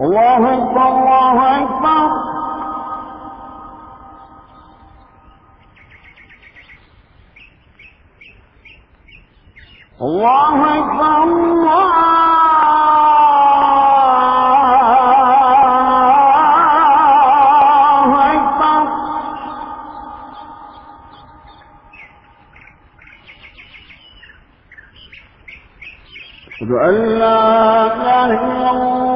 الله أكبر الله أكبر. الله أكبر الله أشهد أن لا إله إلا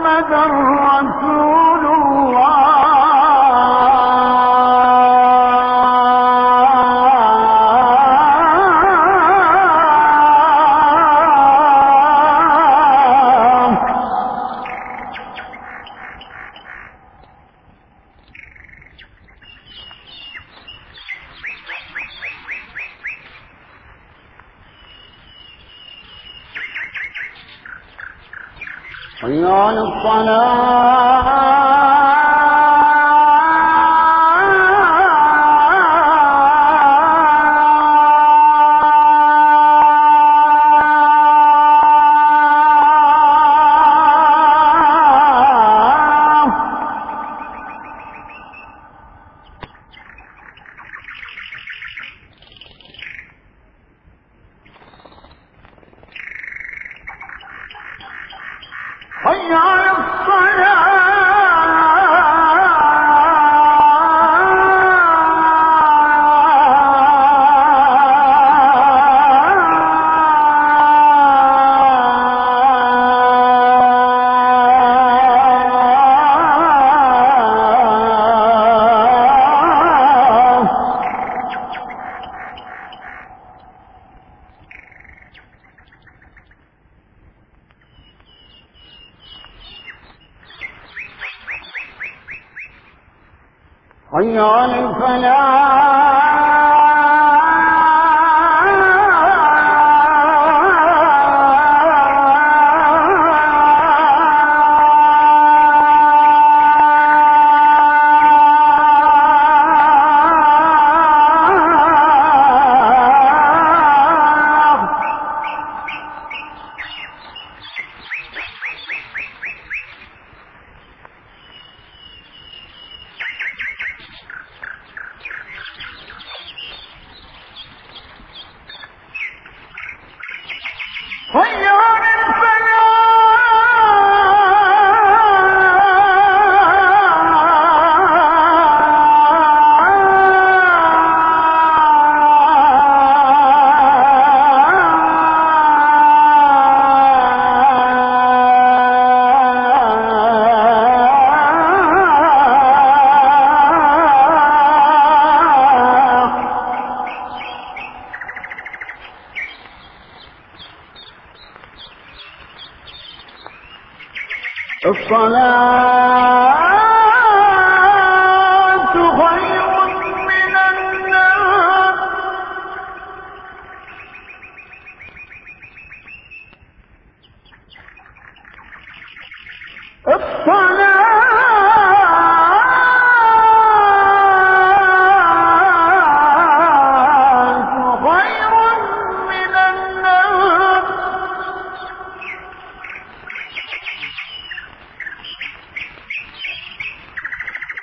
محمدا رسول الله. حي على الصلاة. حي على الفلاح حي الصلاة خير من النوم الصلاة